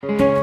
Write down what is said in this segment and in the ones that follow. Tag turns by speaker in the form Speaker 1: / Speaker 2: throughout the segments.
Speaker 1: Hello,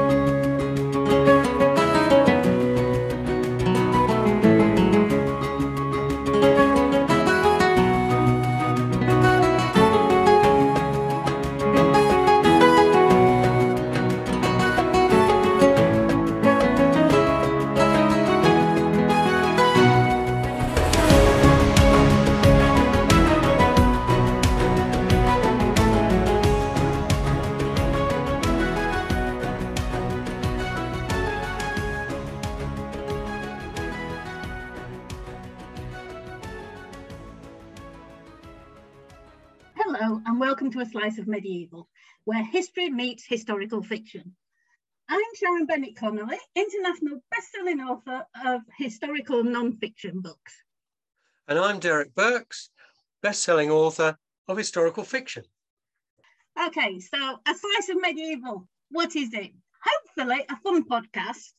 Speaker 1: welcome to A Slice of Medieval, where history meets historical fiction. I'm Sharon Bennett Connolly, international best-selling author of historical non-fiction books.
Speaker 2: And I'm Derek Birks, best-selling author of historical fiction.
Speaker 1: Okay, so A Slice of Medieval, what is it? Hopefully a fun podcast.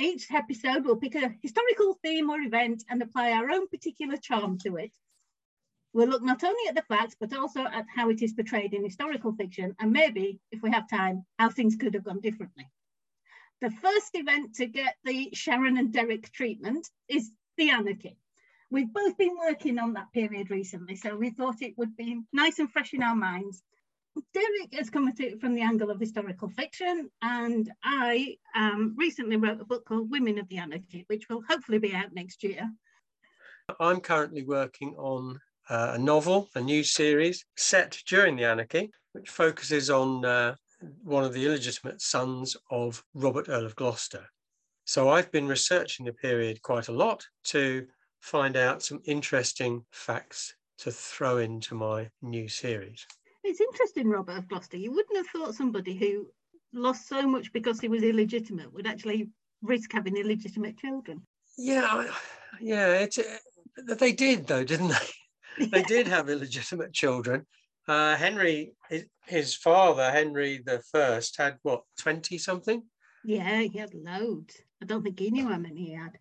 Speaker 1: Each episode will pick a historical theme or event and apply our own particular charm to it. We'll look not only at the facts, but also at how it is portrayed in historical fiction, and maybe, if we have time, how things could have gone differently. The first event to get the Sharon and Derek treatment is the Anarchy. We've both been working on that period recently, so we thought it would be nice and fresh in our minds. Derek has come at it from the angle of historical fiction, and I um, recently wrote a book called Women of the Anarchy, which will hopefully be out next year.
Speaker 2: I'm currently working on a novel, a new series set during the anarchy, which focuses on uh, one of the illegitimate sons of Robert Earl of Gloucester. So I've been researching the period quite a lot to find out some interesting facts to throw into my new series.
Speaker 1: It's interesting, Robert of Gloucester. You wouldn't have thought somebody who lost so much because he was illegitimate would actually risk having illegitimate children.
Speaker 2: Yeah, yeah, it's, uh, they did though, didn't they? they did have illegitimate children. Uh, Henry, his, his, father, Henry the First, had what, 20 something?
Speaker 1: Yeah, he had loads. I don't think he knew how many he had.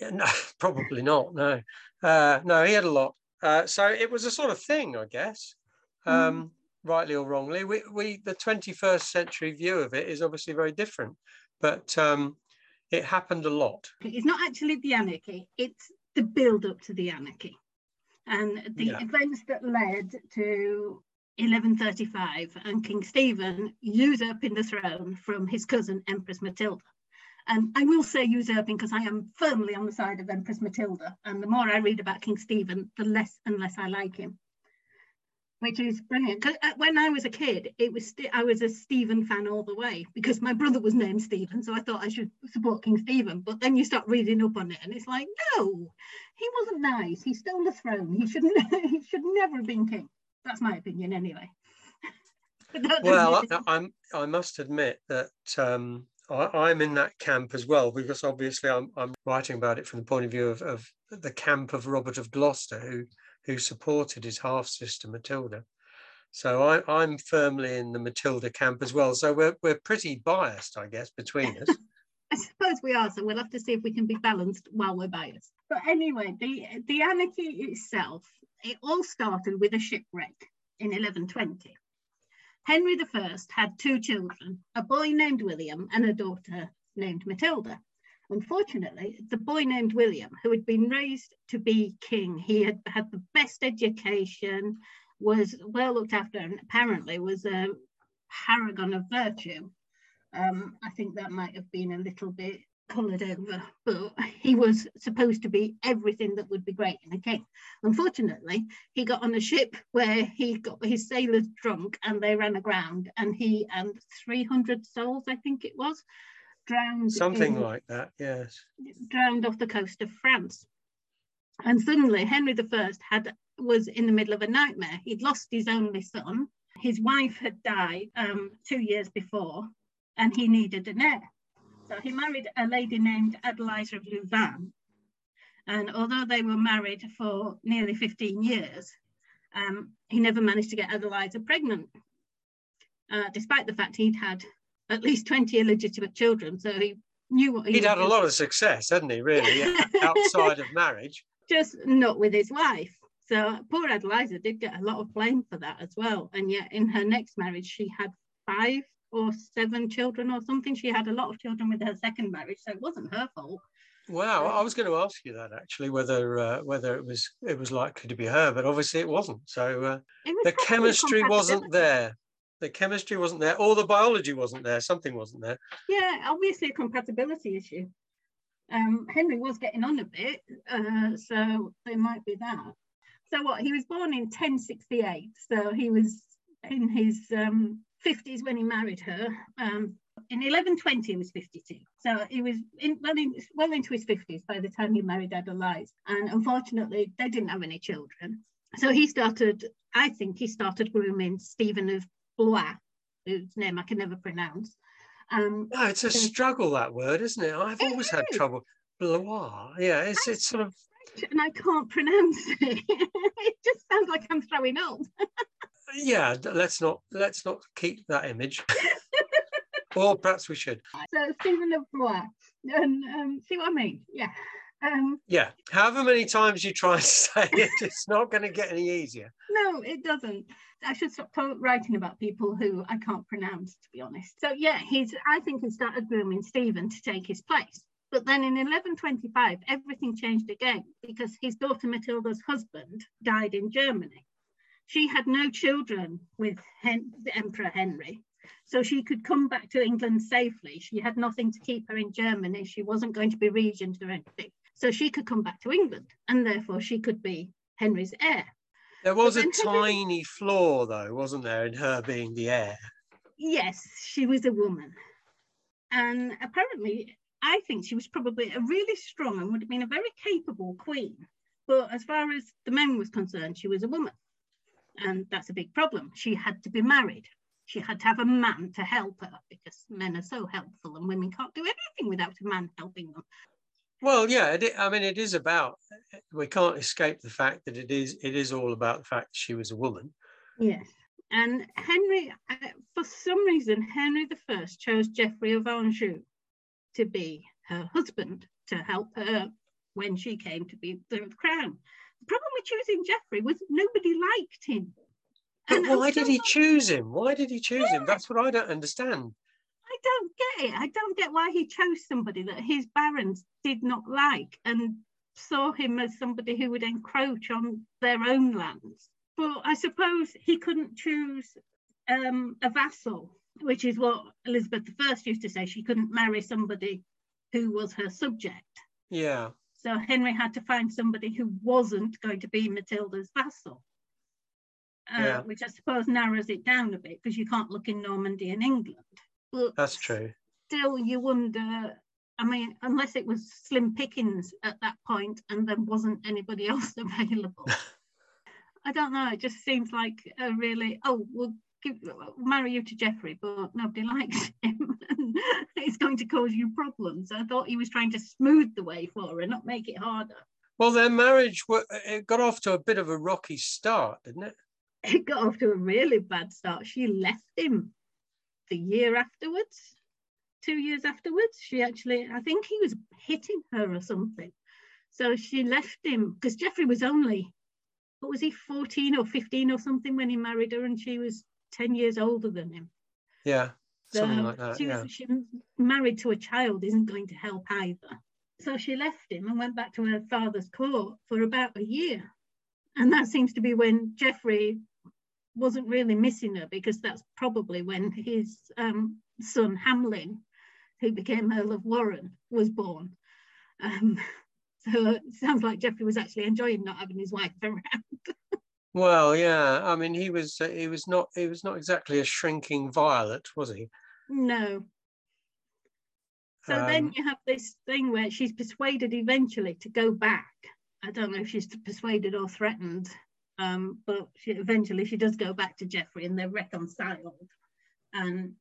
Speaker 2: Yeah, no, probably not. No, uh, no, he had a lot. Uh, so it was a sort of thing, I guess, um, mm. rightly or wrongly. We, we, the 21st century view of it is obviously very different, but um, it happened a lot.
Speaker 1: It's not actually the anarchy; it's the build up to the anarchy and the yeah. events that led to 1135 and King Stephen usurping the throne from his cousin Empress Matilda. And I will say usurping because I am firmly on the side of Empress Matilda. And the more I read about King Stephen, the less and less I like him which is brilliant. Uh, when I was a kid, it was I was a Stephen fan all the way because my brother was named Stephen, so I thought I should support King Stephen. But then you start reading up on it, and it's like, no, he wasn't nice. He stole the throne. He shouldn't. he should never have been king. That's my opinion, anyway.
Speaker 2: well, I, I'm. I must admit that um, I, am in that camp as well because obviously I'm, I'm writing about it from the point of view of, of the camp of Robert of Gloucester, who who supported his half sister Matilda. So I, am firmly in the Matilda camp as well. So we're, we're pretty biased, I guess, between us.
Speaker 1: I suppose we are. So we'll have to see if we can be balanced while we're biased. But anyway, the, the anarchy itself, it all started with a shipwreck in 1120. Henry I had two children, a boy named William and a daughter named Matilda. Unfortunately, the boy named William, who had been raised to be king, he had had the best education, was well looked after, and apparently was a paragon of virtue. Um, I think that might have been a little bit coloured over, but he was supposed to be everything that would be great in a king. Unfortunately, he got on a ship where he got his sailors drunk and they ran aground, and he and 300 souls, I think it was, drowned.
Speaker 2: Something in, like that, yes.
Speaker 1: Drowned off the coast of France. And suddenly Henry I had was in the middle of a nightmare. He'd lost his only son. His wife had died um, two years before, and he needed an heir. So he married a lady named Adeliza of Louvain. And although they were married for nearly 15 years, um, he never managed to get Adeliza pregnant, uh, despite the fact he'd had at least 20 illegitimate children. So he knew what
Speaker 2: he He'd had a lot of success, hadn't he, really, outside of marriage?
Speaker 1: Just not with his wife. So poor Adeliza did get a lot of blame for that as well. And yet in her next marriage, she had five or seven children or something. She had a lot of children with her second marriage, so it wasn't her fault.
Speaker 2: Wow, I was going to ask you that actually, whether uh, whether it was it was likely to be her, but obviously it wasn't. So uh,
Speaker 1: It was
Speaker 2: the chemistry wasn't there. The chemistry wasn't there, or the biology wasn't there. Something wasn't there.
Speaker 1: Yeah, obviously a compatibility issue. Um, Henry was getting on a bit, uh, so there might be that. So what? He was born in 1068, so he was in his um, 50s when he married her. Um, in 1120, he was 52. So he was in, well, in, well into his 50s by the time he married Adelaide. And unfortunately, they didn't have any children. So he started, I think he started grooming Stephen of Blois, whose name I can never pronounce. Um,
Speaker 2: No, it's a struggle that word, isn't it? I've
Speaker 1: It
Speaker 2: always had trouble. Blois. Yeah, it's it's sort of
Speaker 1: and I can't pronounce it. it just sounds like I'm throwing up.
Speaker 2: yeah. Let's not let's not keep that image. or perhaps we should.
Speaker 1: So Stephen of Blois, and um, see what I mean? Yeah. Um,
Speaker 2: Yeah. However many times you try and say it, it's not going to get any easier.
Speaker 1: no, it doesn't. I should stop writing about people who I can't pronounce, to be honest. So yeah, he's. I think he started grooming Stephen to take his place. But then in 1125, everything changed again because his daughter Matilda's husband died in Germany. She had no children with Hen- the Emperor Henry, so she could come back to England safely. She had nothing to keep her in Germany. She wasn't going to be regent or anything. So she could come back to England, and therefore she could be Henry's heir.
Speaker 2: There was a tiny flaw, though, wasn't there, in her being the heir?
Speaker 1: Yes, she was a woman. And apparently, I think she was probably a really strong and would have been a very capable queen. But as far as the men was concerned, she was a woman. And that's a big problem. She had to be married. She had to have a man to help her because men are so helpful and women can't do anything without a man helping them.
Speaker 2: Well, yeah. It, I mean, it is about. We can't escape the fact that it is. It is all about the fact she was a woman.
Speaker 1: Yes. And Henry, uh, for some reason, Henry I chose Geoffrey of Anjou to be her husband to help her when she came to be the crown. The problem with choosing Geoffrey was nobody liked him.
Speaker 2: But
Speaker 1: And
Speaker 2: why did he choose him? Why did he choose him? That's what I don't understand.
Speaker 1: I don't get it. I don't get why he chose somebody that his barons did not like and saw him as somebody who would encroach on their own lands. But I suppose he couldn't choose um, a vassal, which is what Elizabeth I used to say. She couldn't marry somebody who was her subject.
Speaker 2: Yeah.
Speaker 1: So Henry had to find somebody who wasn't going to be Matilda's vassal. Uh,
Speaker 2: Yeah.
Speaker 1: Which I suppose narrows it down a bit because you can't look in Normandy and England. But
Speaker 2: That's true.
Speaker 1: still you wonder i mean unless it was slim pickings at that point and there wasn't anybody else available. I don't know it just seems like a really oh we'll give, we'll marry you to jeffrey but nobody likes him. It's going to cause you problems. I thought he was trying to smooth the way for her not make it harder.
Speaker 2: Well, their marriage it got off to a bit of a rocky start, didn't it?
Speaker 1: it got off to a really bad start. She left him the year afterwards two years afterwards she actually i think he was hitting her or something so she left him because jeffrey was only what was he 14 or 15 or something when he married her and she was 10 years older than him
Speaker 2: Yeah.
Speaker 1: so
Speaker 2: Something like that.
Speaker 1: she,
Speaker 2: Yeah.
Speaker 1: she married to a child isn't going to help either so she left him and went back to her father's court for about a year and that seems to be when jeffrey wasn't really missing her because that's probably when his um, son Hamelin, who became Earl of Warenne, was born. Um, so it sounds like Geoffrey was actually enjoying not having his wife around.
Speaker 2: Well, yeah. I mean, he was uh, he was not he was not exactly a shrinking violet, was he?
Speaker 1: No. So then
Speaker 2: Um,
Speaker 1: you have this thing where she's persuaded eventually to go back. I don't know if she's persuaded or threatened, um, but she, eventually she does go back to Geoffrey and they're reconciled. And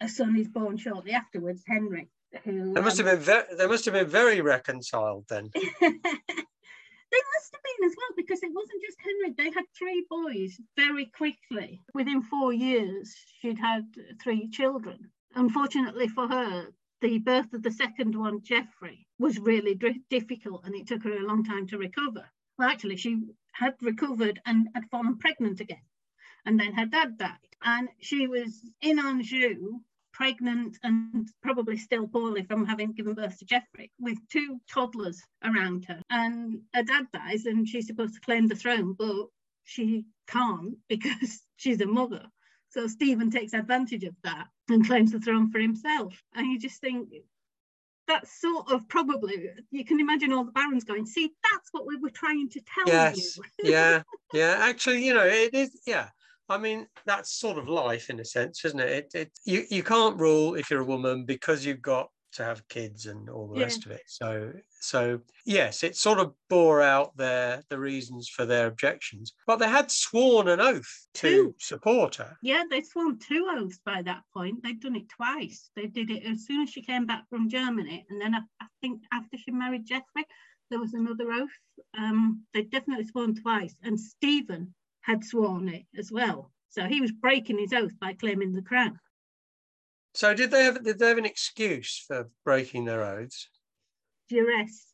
Speaker 1: a son is born shortly afterwards, Henry, who
Speaker 2: They must
Speaker 1: um,
Speaker 2: have been very they must have been very reconciled then.
Speaker 1: they must have been as well because it wasn't just Henry. They had three boys very quickly. Within four years, she'd had three children. Unfortunately for her, the birth of the second one, Geoffrey, was really difficult and it took her a long time to recover. Well, actually, she had recovered and had fallen pregnant again. And then her dad died. And she was in Anjou pregnant and probably still poorly from having given birth to Geoffrey, with two toddlers around her. And her dad dies, and she's supposed to claim the throne, but she can't because she's a mother. So Stephen takes advantage of that and claims the throne for himself. And you just think that's sort of probably you can imagine all the barons going, see, that's what we were trying to tell
Speaker 2: yes.
Speaker 1: you.
Speaker 2: yeah, yeah. Actually, you know, it is yeah. I mean, that's sort of life in a sense, isn't it? It, it you, you can't rule if you're a woman because you've got to have kids and all the yeah. rest of it. So so yes, it sort of bore out their the reasons for their objections. But they had sworn an oath to support her.
Speaker 1: Yeah, they'd sworn two oaths by that point. They'd done it twice. They did it as soon as she came back from Germany, and then I, I think after she married Geoffrey, there was another oath. Um, they'd definitely sworn twice, and Stephen had sworn it as well. So he was breaking his oath by claiming the crown.
Speaker 2: So did they have did they have an excuse for breaking their oaths?
Speaker 1: Duress.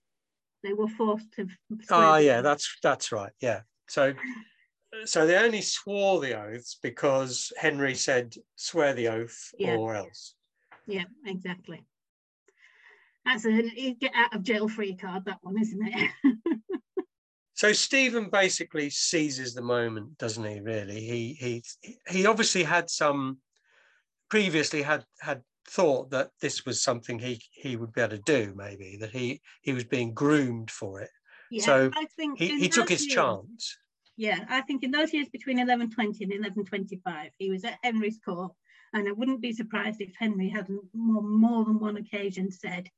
Speaker 1: They were forced to.
Speaker 2: Oh yeah, that's that's right. Yeah. So so they only swore the oaths because Henry said swear the oath yeah. or else.
Speaker 1: Yeah, exactly. That's a get out of jail free card, that one, isn't it?
Speaker 2: so Stephen basically seizes the moment, doesn't he? Really, he he he obviously had some previously had had thought that this was something he he would be able to do maybe that he he was being groomed for it yeah, so I think he, he took his
Speaker 1: years,
Speaker 2: chance
Speaker 1: yeah i think in those years between 1120 and 1125 he was at henry's court and i wouldn't be surprised if henry had more, more than one occasion said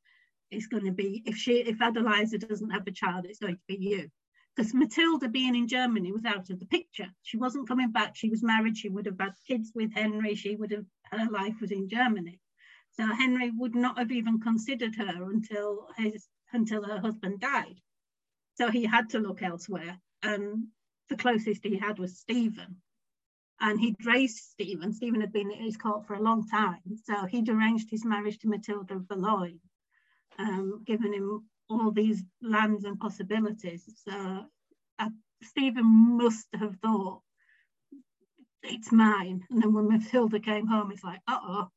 Speaker 1: it's going to be if she if adeliza doesn't have a child it's going to be you because Matilda being in Germany was out of the picture. She wasn't coming back. She was married. She would have had kids with Henry. She would have, her life was in Germany. So Henry would not have even considered her until his until her husband died. So he had to look elsewhere. And the closest he had was Stephen. And he'd raised Stephen. Stephen had been at his court for a long time. So he'd arranged his marriage to Matilda of Valois, um, giving him all these lands and possibilities. So uh, Stephen must have thought, it's mine. And then when Matilda came home, it's like, uh oh,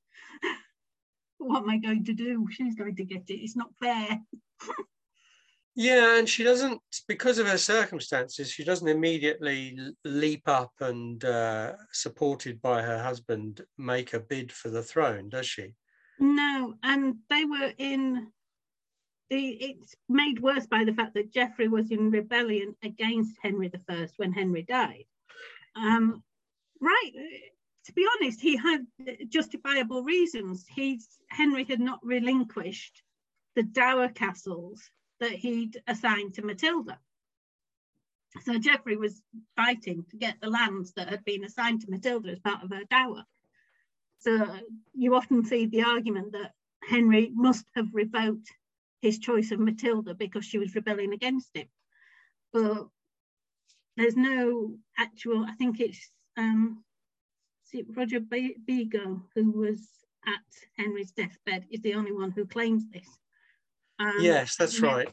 Speaker 1: what am I going to do? She's going to get it. It's not fair.
Speaker 2: yeah, and she doesn't, because of her circumstances, she doesn't immediately leap up and, uh, supported by her husband, make a bid for the throne, does she?
Speaker 1: No, and they were in the, it's made worse by the fact that Geoffrey was in rebellion against Henry I when Henry died. Um, right, to be honest, he had justifiable reasons. He's, Henry had not relinquished the dower castles that he'd assigned to Matilda. So Geoffrey was fighting to get the lands that had been assigned to Matilda as part of her dower. So you often see the argument that Henry must have revoked his choice of Matilda because she was rebelling against him. But there's no actual, I think it's um, Roger Bigod, who was at Henry's deathbed, is the only one who claims this.
Speaker 2: Um, yes, that's right.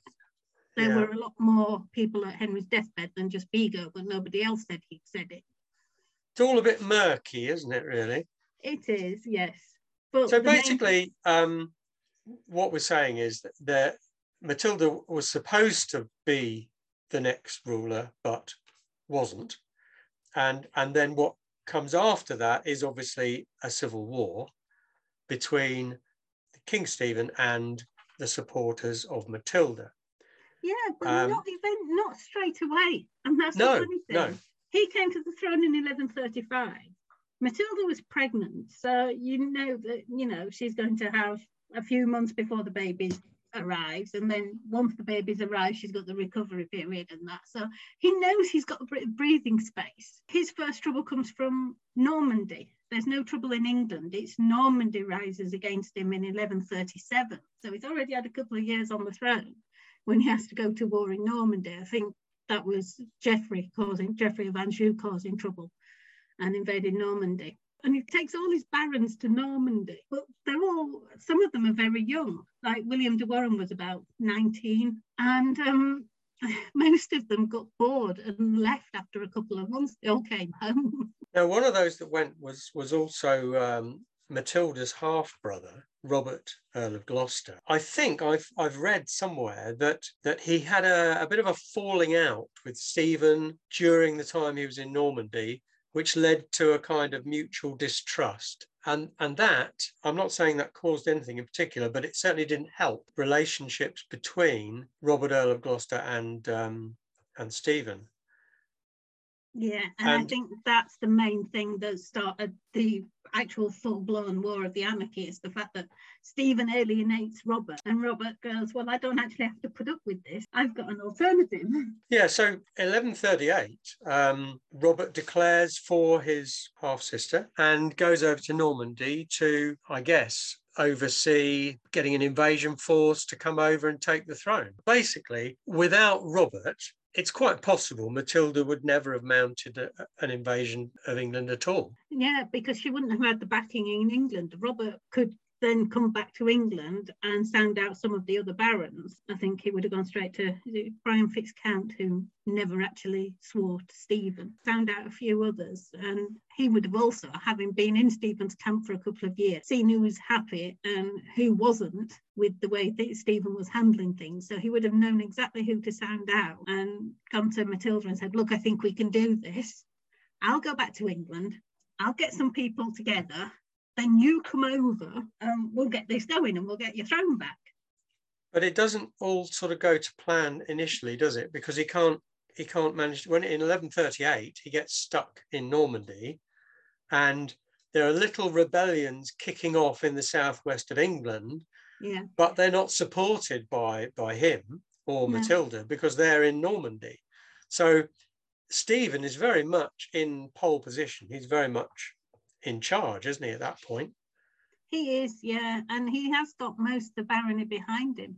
Speaker 1: There yeah. were a lot more people at Henry's deathbed than just Bigod, but nobody else said he'd said it.
Speaker 2: It's all a bit murky, isn't it, really?
Speaker 1: It is, yes.
Speaker 2: But so basically, main... um, what we're saying is that, that Matilda was supposed to be the next ruler, but wasn't. And, and then what comes after that is obviously a civil war between King Stephen and the supporters of Matilda.
Speaker 1: Yeah, but um, not even not straight away. And that's no, the funny thing. No. He came to the throne in 1135. Matilda was pregnant, so you know that you know she's going to have a few months before the baby arrives and then once the baby's arrived she's got the recovery period and that. So he knows he's got a breathing space. His first trouble comes from normandy. There's no trouble in england. It's normandy rises against him in 1137 so he's already had a couple of years on the throne when he has to go to war in normandy. I think that was geoffrey causing geoffrey of anjou causing trouble and invading normandy and he takes all his barons to Normandy, but they're all, some of them are very young. Like William de Warenne was about 19, and um, most of them got bored and left after a couple of months. They all came home.
Speaker 2: Now, one of those that went was was also um, Matilda's half brother, Robert, Earl of Gloucester. I think I've I've read somewhere that that he had a, a bit of a falling out with Stephen during the time he was in Normandy, which led to a kind of mutual distrust. And, and that, I'm not saying that caused anything in particular, but it certainly didn't help relationships between Robert Earl of Gloucester and um, and Stephen.
Speaker 1: Yeah, and, and, I think that's the main thing that started the actual full-blown war of the anarchy is the fact that Stephen alienates Robert and Robert goes, well, I don't actually have to put up with this. I've got an alternative.
Speaker 2: Yeah, so 1138, um, Robert declares for his half-sister and goes over to Normandy to, I guess, oversee getting an invasion force to come over and take the throne. Basically, without Robert, it's quite possible Matilda would never have mounted a, an invasion of England at all.
Speaker 1: Yeah, because she wouldn't have had the backing in England. Robert could then come back to England and sound out some of the other barons. I think he would have gone straight to Brian Fitzcount, who never actually swore to Stephen, found out a few others. And he would have also, having been in Stephen's camp for a couple of years, seen who was happy and who wasn't with the way that Stephen was handling things. So he would have known exactly who to sound out and come to Matilda and said, Look, I think we can do this. I'll go back to England. I'll get some people together then you come over and we'll get this going and we'll get your throne back.
Speaker 2: But it doesn't all sort of go to plan initially, does it? Because he can't he can't manage when in 1138 he gets stuck in Normandy and there are little rebellions kicking off in the southwest of England.
Speaker 1: Yeah.
Speaker 2: But they're not supported by by him or no. Matilda because they're in Normandy. So Stephen is very much in pole position. He's very much in charge, isn't he, at that point?
Speaker 1: He is, yeah, and he has got most of the barony behind him.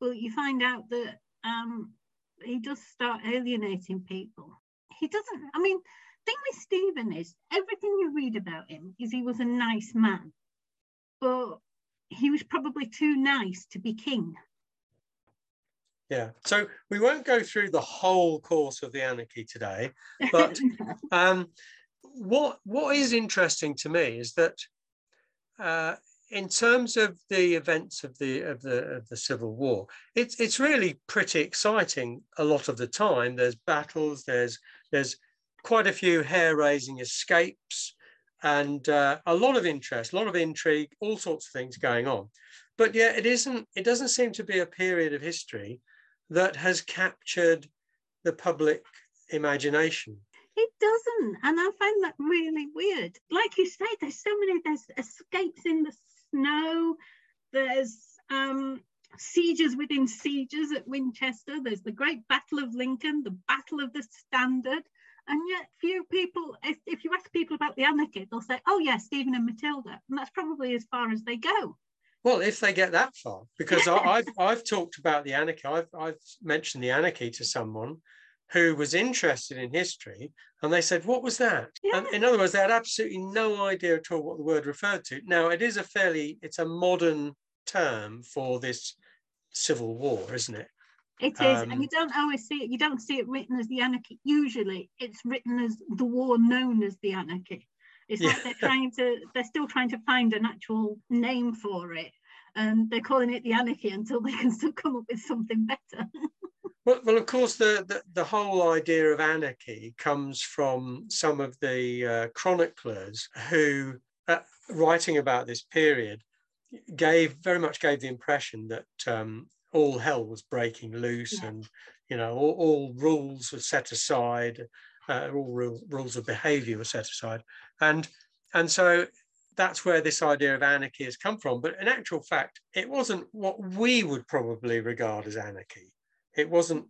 Speaker 1: But you find out that um, he does start alienating people. He doesn't, I mean, thing with Stephen is everything you read about him is he was a nice man, but he was probably too nice to be king.
Speaker 2: Yeah, so we won't go through the whole course of the anarchy today, but um, what what is interesting to me is that uh, in terms of the events of the of the of the civil war it's it's really pretty exciting a lot of the time. There's battles there's there's quite a few hair-raising escapes and uh, a lot of interest a lot of intrigue all sorts of things going on. But yeah it isn't it doesn't seem to be a period of history that has captured the public imagination
Speaker 1: it doesn't. And I find that really weird. Like you say, there's so many, there's escapes in the snow, there's um, sieges within sieges at Winchester, there's the Great Battle of Lincoln, the Battle of the Standard. And yet, few people, if, if you ask people about the anarchy, they'll say, oh, yeah, Stephen and Matilda. And that's probably as far as they go.
Speaker 2: Well, if they get that far, because I, have I've talked about the anarchy, I've, I've mentioned the anarchy to someone who was interested in history and they said what was that? Yeah. and in other words they had absolutely no idea at all what the word referred to. Now it is a fairly it's a modern term for this civil war isn't it?
Speaker 1: It is um, and you don't always see it you don't see it written as the anarchy usually it's written as the war known as the anarchy. It's yeah. like they're trying to they're still trying to find an actual name for it and they're calling it the anarchy until they can still come up with something better
Speaker 2: Well, well, of course, the, the, the, whole idea of anarchy comes from some of the uh, chroniclers who, uh, writing about this period, gave very much gave the impression that um, all hell was breaking loose, yeah. and you know all, all, rules were set aside, uh, all rules, rules of behaviour were set aside, and and so that's where this idea of anarchy has come from. But in actual fact, it wasn't what we would probably regard as anarchy it wasn't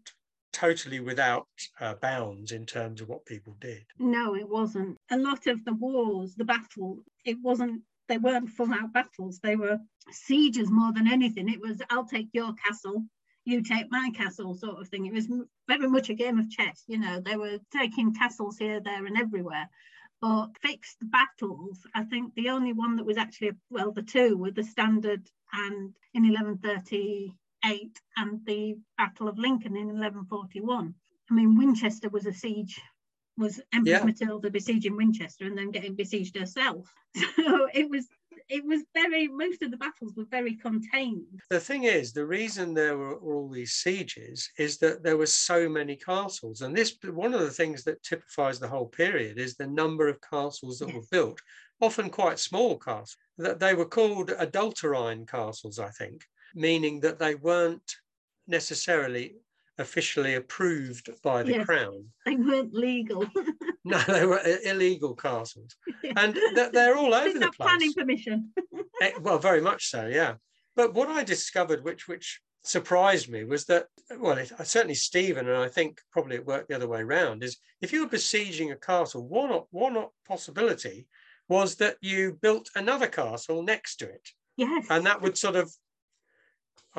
Speaker 2: totally without uh, bounds in terms of what people did.
Speaker 1: No, it wasn't. A lot of the wars, the battle, it wasn't. They weren't full out battles. They were sieges more than anything. It was, I'll take your castle, you take my castle, sort of thing. It was very much a game of chess. You know, they were taking castles here, there, and everywhere. But fixed battles, I think the only one that was actually, well, the two were the standard and in 1138 and the Battle of Lincoln in 1141. I mean, Winchester was a siege was Empress yeah. Matilda besieging Winchester and then getting besieged herself. So it was it was very most of the battles were very contained.
Speaker 2: The thing is, the reason there were all these sieges is that there were so many castles, and this one of the things that typifies the whole period is the number of castles that yes. were built, often quite small castles. That they were called adulterine castles, I think, meaning that they weren't necessarily officially approved by the yes, crown.
Speaker 1: They weren't legal.
Speaker 2: no, they were illegal castles, and they're all over the place.
Speaker 1: Planning permission.
Speaker 2: Eh, well, very much so, yeah. But what I discovered, which which surprised me, was that well, it, uh, certainly Stephen, and I think probably it worked the other way around. Is if you were besieging a castle, one one possibility was that you built another castle next to it.
Speaker 1: Yes.
Speaker 2: And that would sort of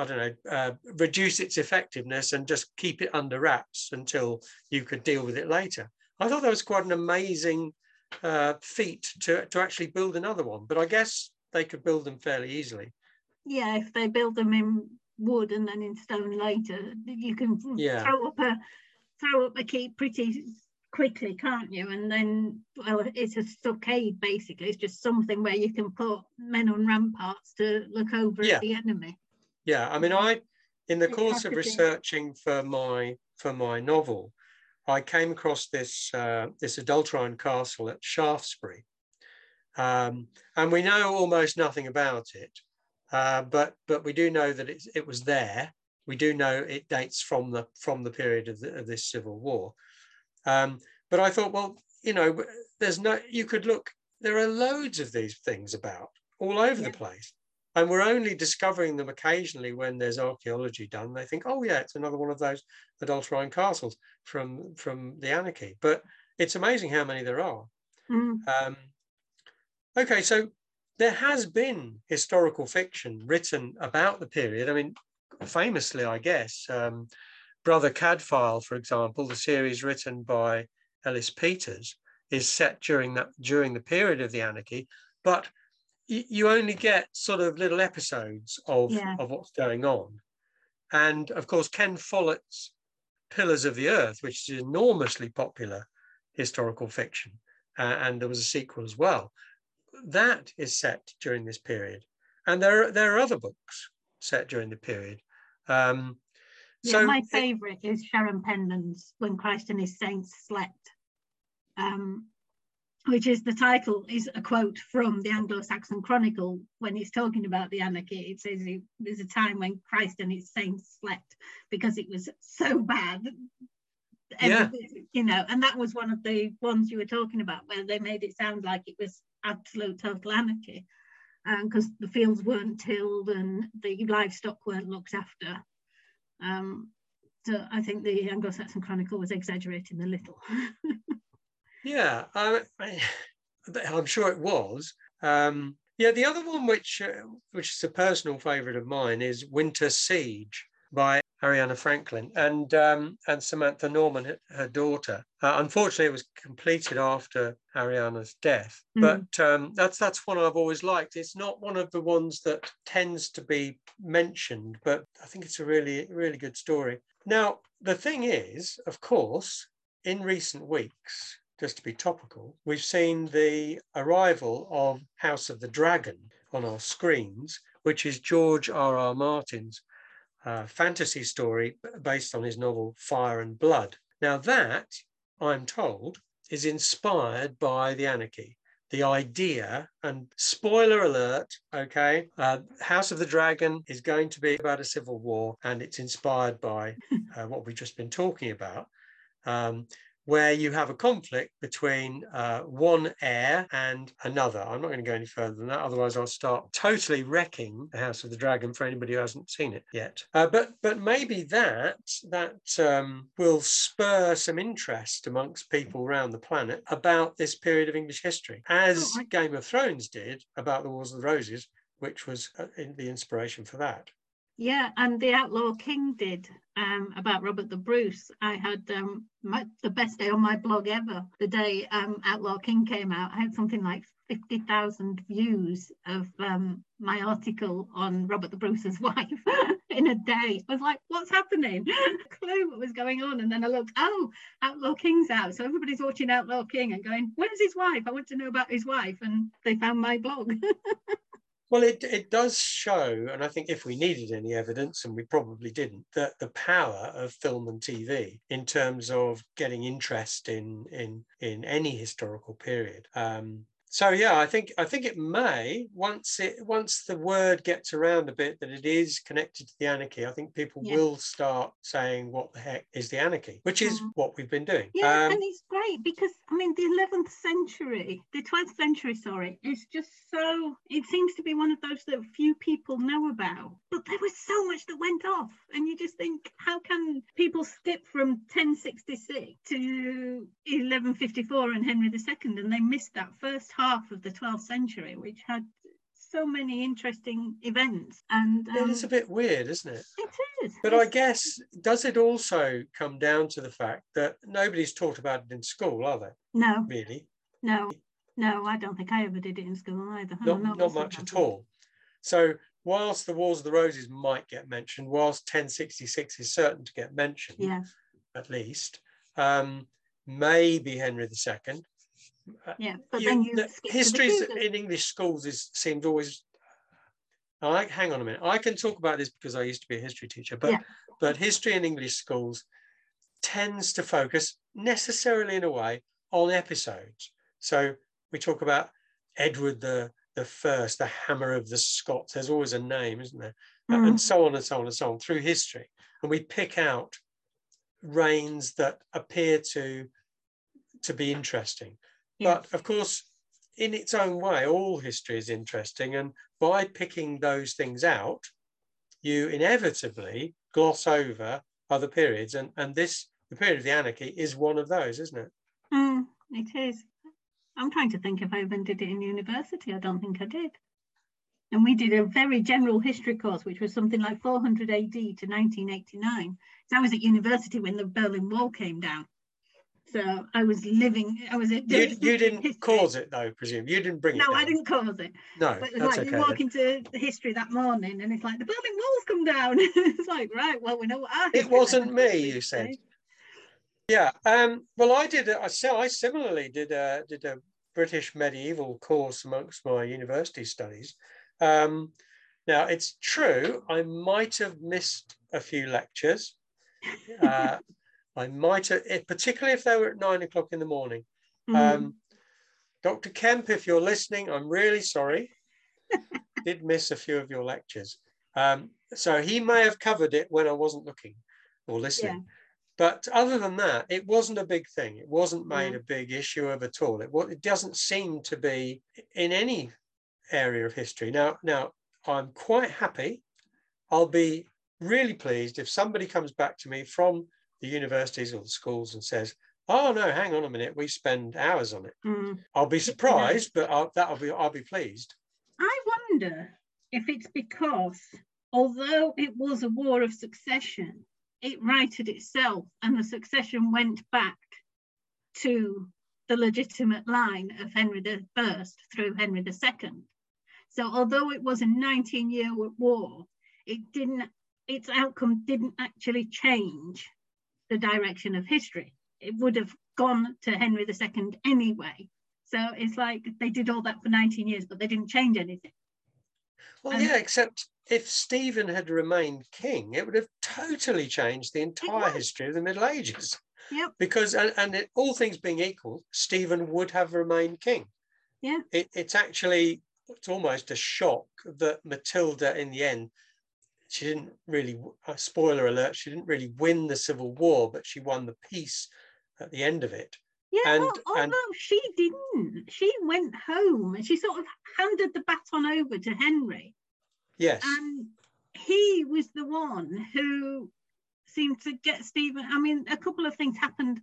Speaker 2: I don't know, uh, reduce its effectiveness and just keep it under wraps until you could deal with it later. I thought that was quite an amazing uh, feat to, to actually build another one, but I guess they could build them fairly easily.
Speaker 1: Yeah, if they build them in wood and then in stone later, you can yeah. throw up a throw up a keep pretty quickly, can't you? And then, well, it's a stockade basically. It's just something where you can put men on ramparts to look over yeah. at the enemy.
Speaker 2: Yeah, I mean, I in the course of researching for my for my novel, I came across this uh, this adulterine castle at Shaftesbury, um, and we know almost nothing about it, uh, but but we do know that it, it was there. We do know it dates from the from the period of, the, of this civil war. Um, but I thought, well, you know, there's no. You could look. There are loads of these things about all over yeah. the place. And we're only discovering them occasionally when there's archaeology done. They think, oh yeah, it's another one of those adulterine castles from from the anarchy. But it's amazing how many there are. Mm. Um, okay, so there has been historical fiction written about the period. I mean, famously, I guess, um, Brother Cadfael, for example, the series written by Ellis Peters, is set during that during the period of the anarchy, but you only get sort of little episodes of, yeah. of what's going on. And of course, Ken Follett's Pillars of the Earth, which is enormously popular historical fiction, uh, and there was a sequel as well. That is set during this period, and there are, there are other books set during the period. Um,
Speaker 1: yeah, so my favourite is Sharon Penman's "When Christ and His Saints Slept," um, which is the title is a quote from the Anglo-Saxon Chronicle when it's talking about the anarchy. It says it was a time when Christ and his saints slept because it was so bad.
Speaker 2: Yeah.
Speaker 1: You know, and that was one of the ones you were talking about where they made it sound like it was absolute total anarchy because um, the fields weren't tilled and the livestock weren't looked after. Um, so I think the Anglo-Saxon Chronicle was exaggerating a little.
Speaker 2: Yeah, I, am sure it was. Um, yeah, the other one, which uh, which is a personal favourite of mine, is Winter Siege by Ariana Franklin and um, and Samantha Norman, her daughter. Uh, unfortunately, it was completed after Ariana's death, mm. but um, that's that's one I've always liked. It's not one of the ones that tends to be mentioned, but I think it's a really really good story. Now, the thing is, of course, in recent weeks, just to be topical, we've seen the arrival of House of the Dragon on our screens, which is George R. R. Martin's uh, fantasy story based on his novel Fire and Blood. Now, that, I'm told, is inspired by the anarchy. The idea, and spoiler alert, okay, uh, House of the Dragon is going to be about a civil war and it's inspired by uh, what we've just been talking about. Um, where you have a conflict between uh, one heir and another. I'm not going to go any further than that, otherwise I'll start totally wrecking the House of the Dragon for anybody who hasn't seen it yet. Uh, but but maybe that that um, will spur some interest amongst people around the planet about this period of English history, as oh, Game of Thrones did about the Wars of the Roses, which was uh, the inspiration for that.
Speaker 1: Yeah, and the Outlaw King did um, about Robert the Bruce. I had um, my, the best day on my blog ever. The day um, Outlaw King came out, I had something like 50,000 views of um, my article on Robert the Bruce's wife. in a day. I was like, what's happening? Clue what was going on. And then I looked, oh, Outlaw King's out. So everybody's watching Outlaw King and going, where's his wife? I want to know about his wife. And they found my blog.
Speaker 2: Well, it, it does show, and I think if we needed any evidence, and we probably didn't, that the power of film and TV in terms of getting interest in in in any historical period. Um, so yeah, I think I think it may once it once the word gets around a bit that it is connected to the anarchy. I think people yeah. will start saying, "What the heck is the anarchy?" Which is mm. what we've been doing.
Speaker 1: Yeah, um, and it's great because I mean, the 11th century, the 12th century, sorry, is just so. It seems to be one of those that few people know about. But there was so much that went off, and you just think, how can people skip from 1066 to 1154 and Henry II, and they missed that first half of the 12th century, which had so many interesting events. And
Speaker 2: um, it's a bit weird, isn't it?
Speaker 1: It is.
Speaker 2: But
Speaker 1: it's,
Speaker 2: I guess does it also come down to the fact that nobody's taught about it in school, are they?
Speaker 1: No.
Speaker 2: Really?
Speaker 1: No. No, I don't think I ever did it in school either.
Speaker 2: Not, not, not much at all. So whilst the Wars of the Roses might get mentioned, whilst 1066 is certain to get mentioned,
Speaker 1: yeah.
Speaker 2: at least, um, maybe Henry II,
Speaker 1: yeah, but you, then you the
Speaker 2: histories in English schools is seemed always. I hang on a minute. I can talk about this because I used to be a history teacher, but yeah. but history in English schools tends to focus necessarily in a way on episodes. So we talk about Edward the the first, the hammer of the Scots. There's always a name, isn't there? Mm. And so on and so on and so on through history. And we pick out reigns that appear to to be interesting. But of course, in its own way, all history is interesting. And by picking those things out, you inevitably gloss over other periods. And, and this, the period of the anarchy, is one of those, isn't it?
Speaker 1: Mm, it is. I'm trying to think if I even did it in university. I don't think I did. And we did a very general history course, which was something like 400 AD to 1989. So I was at university when the Berlin Wall came down. So I was living, I was
Speaker 2: at. You, you didn't history. cause it though, presume. You didn't bring
Speaker 1: no,
Speaker 2: it. No,
Speaker 1: I didn't cause it.
Speaker 2: No.
Speaker 1: But it's like okay, you walk then. into history that morning and it's like the Berlin Wall's come down. it's like, right, well, we know what our
Speaker 2: It wasn't me, you said. Yeah. Um, well, I did, I, I similarly did a, did a British medieval course amongst my university studies. Um, now, it's true, I might have missed a few lectures. Uh, I might have, particularly if they were at nine o'clock in the morning. Mm. Um, Dr. Kemp, if you're listening, I'm really sorry. Did miss a few of your lectures. Um, so he may have covered it when I wasn't looking or listening. Yeah. But other than that, it wasn't a big thing. It wasn't made mm. a big issue of at all. It, it doesn't seem to be in any area of history. Now, now I'm quite happy. I'll be really pleased if somebody comes back to me from the universities or the schools and says, "Oh no, hang on a minute, we spend hours on it." Mm. I'll be surprised, but I'll, that'll be I'll be pleased.
Speaker 1: I wonder if it's because, although it was a war of succession, it righted itself, and the succession went back to the legitimate line of Henry I through Henry II. So although it was a 19-year war, it didn't its outcome didn't actually change the direction of history. It would have gone to Henry II anyway. So it's like they did all that for 19 years, but they didn't change anything.
Speaker 2: Well, um, yeah, except if Stephen had remained king, it would have totally changed the entire history of the Middle Ages.
Speaker 1: Yep.
Speaker 2: Because, and, and it, all things being equal, Stephen would have remained king.
Speaker 1: Yeah.
Speaker 2: It, it's actually, it's almost a shock that Matilda, in the end, she didn't really uh, spoiler alert she didn't really win the civil war but she won the peace at the end of it
Speaker 1: yeah and, well, and she didn't she went home and she sort of handed the baton over to henry
Speaker 2: yes
Speaker 1: and he was the one who seemed to get stephen i mean a couple of things happened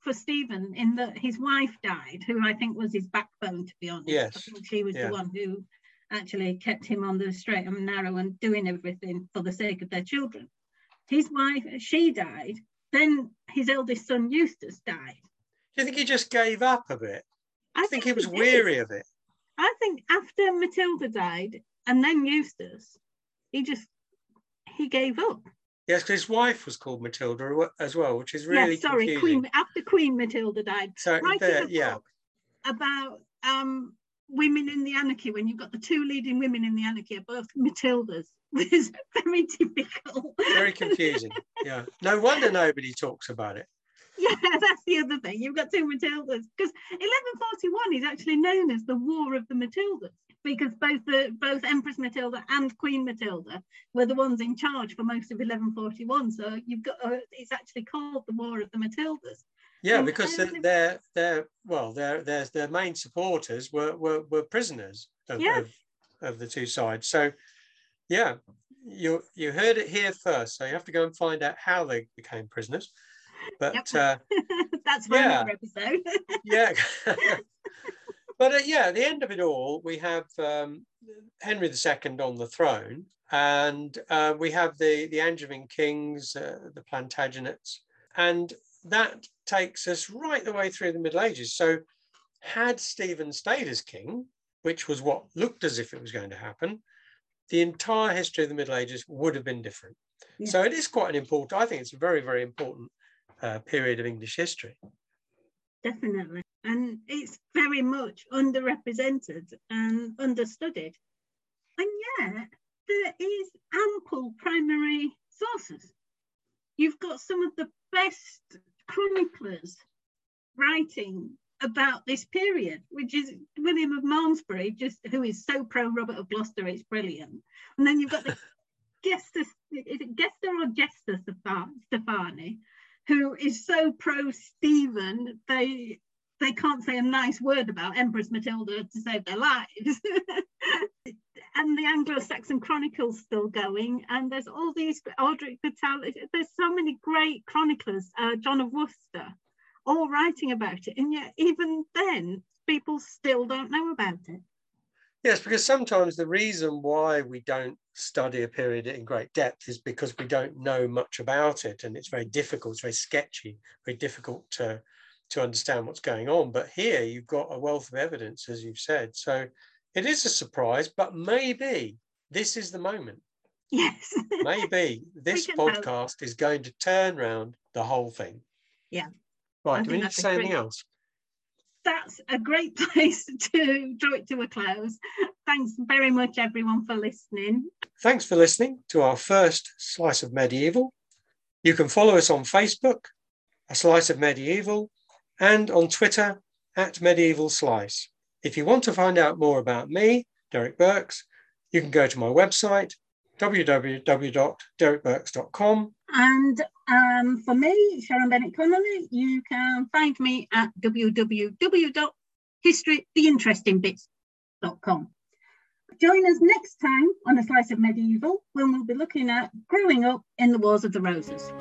Speaker 1: for Stephen in that his wife died, who I think was his backbone, to be honest.
Speaker 2: Yes.
Speaker 1: I think she was yeah. the one who actually kept him on the straight and narrow and doing everything for the sake of their children. His wife, she died. Then his eldest son, Eustace, died.
Speaker 2: Do you think he just gave up a bit? I, I think, think, he was he weary of it.
Speaker 1: I think after Matilda died and then Eustace, he just he gave up.
Speaker 2: Yes, because his wife was called Matilda as well, which is really
Speaker 1: yeah, sorry,
Speaker 2: confusing.
Speaker 1: Queen after Queen Matilda died.
Speaker 2: So
Speaker 1: Writing
Speaker 2: there, yeah,
Speaker 1: about um, women in the anarchy when you've got the two leading women in the anarchy are both Matildas was very difficult.
Speaker 2: very confusing. Yeah, no wonder nobody talks about it.
Speaker 1: Yeah, that's the other thing. You've got two Matildas because 1141 is actually known as the War of the Matildas because both the both Empress Matilda and Queen Matilda were the ones in charge for most of 1141. So you've got uh, it's actually called the War of the Matildas.
Speaker 2: Yeah, because
Speaker 1: I
Speaker 2: they're,
Speaker 1: really-
Speaker 2: they're, they're well, their their their main supporters were were, were prisoners of,
Speaker 1: Yeah.
Speaker 2: of, of the two sides. So, yeah, you you heard it here first. So you have to go and find out how they became prisoners. But
Speaker 1: Yep.
Speaker 2: uh,
Speaker 1: that's for
Speaker 2: Yeah.
Speaker 1: another episode.
Speaker 2: yeah, but uh, yeah, at the end of it all, we have um, Henry II on the throne, and uh, we have the the Angevin kings, uh, the Plantagenets, and that takes us right the way through the Middle Ages. So, had Stephen stayed as king, which was what looked as if it was going to happen, the entire history of the Middle Ages would have been different.
Speaker 1: Yeah.
Speaker 2: So it is quite an important. I think it's a very very important uh, period of English history.
Speaker 1: Definitely. And it's very much underrepresented and understudied. And yet, there is ample primary sources. You've got some of the best chroniclers writing about this period, which is William of Malmesbury, just who is so pro Robert of Gloucester, it's brilliant. And then you've got the Gester, is it Gester or Jester Stephani, who is so pro Stephen, they they can't say a nice word about Empress Matilda to save their lives. and the Anglo-Saxon Chronicle's still going, and there's all these Orderic Vitalis, there's so many great chroniclers, uh, John of Worcester, all writing about it, and yet even then, people still don't know about it.
Speaker 2: Yes, because sometimes the reason why we don't study a period in great depth is because we don't know much about it and it's very difficult, it's very sketchy, very difficult to, to understand what's going on. But here you've got a wealth of evidence, as you've said. So it is a surprise, but maybe this is the moment.
Speaker 1: Yes.
Speaker 2: Maybe this
Speaker 1: hope.
Speaker 2: podcast is going to turn around the whole thing.
Speaker 1: Yeah.
Speaker 2: Right, do we need to say anything else?
Speaker 1: That's a great place to draw it to a close. Thanks very much, everyone, for listening.
Speaker 2: Thanks for listening to our first Slice of Medieval. You can follow us on Facebook, A Slice of Medieval, and on Twitter at Medieval Slice. If you want to find out more about me, Derek Birks, you can go to my website, www.derekbirks.com.
Speaker 1: And um, for me, Sharon Bennett Connolly, you can find me at www.historytheinterestingbits.com. Join us next time on A Slice of Medieval when we'll be looking at growing up in the Wars of the Roses.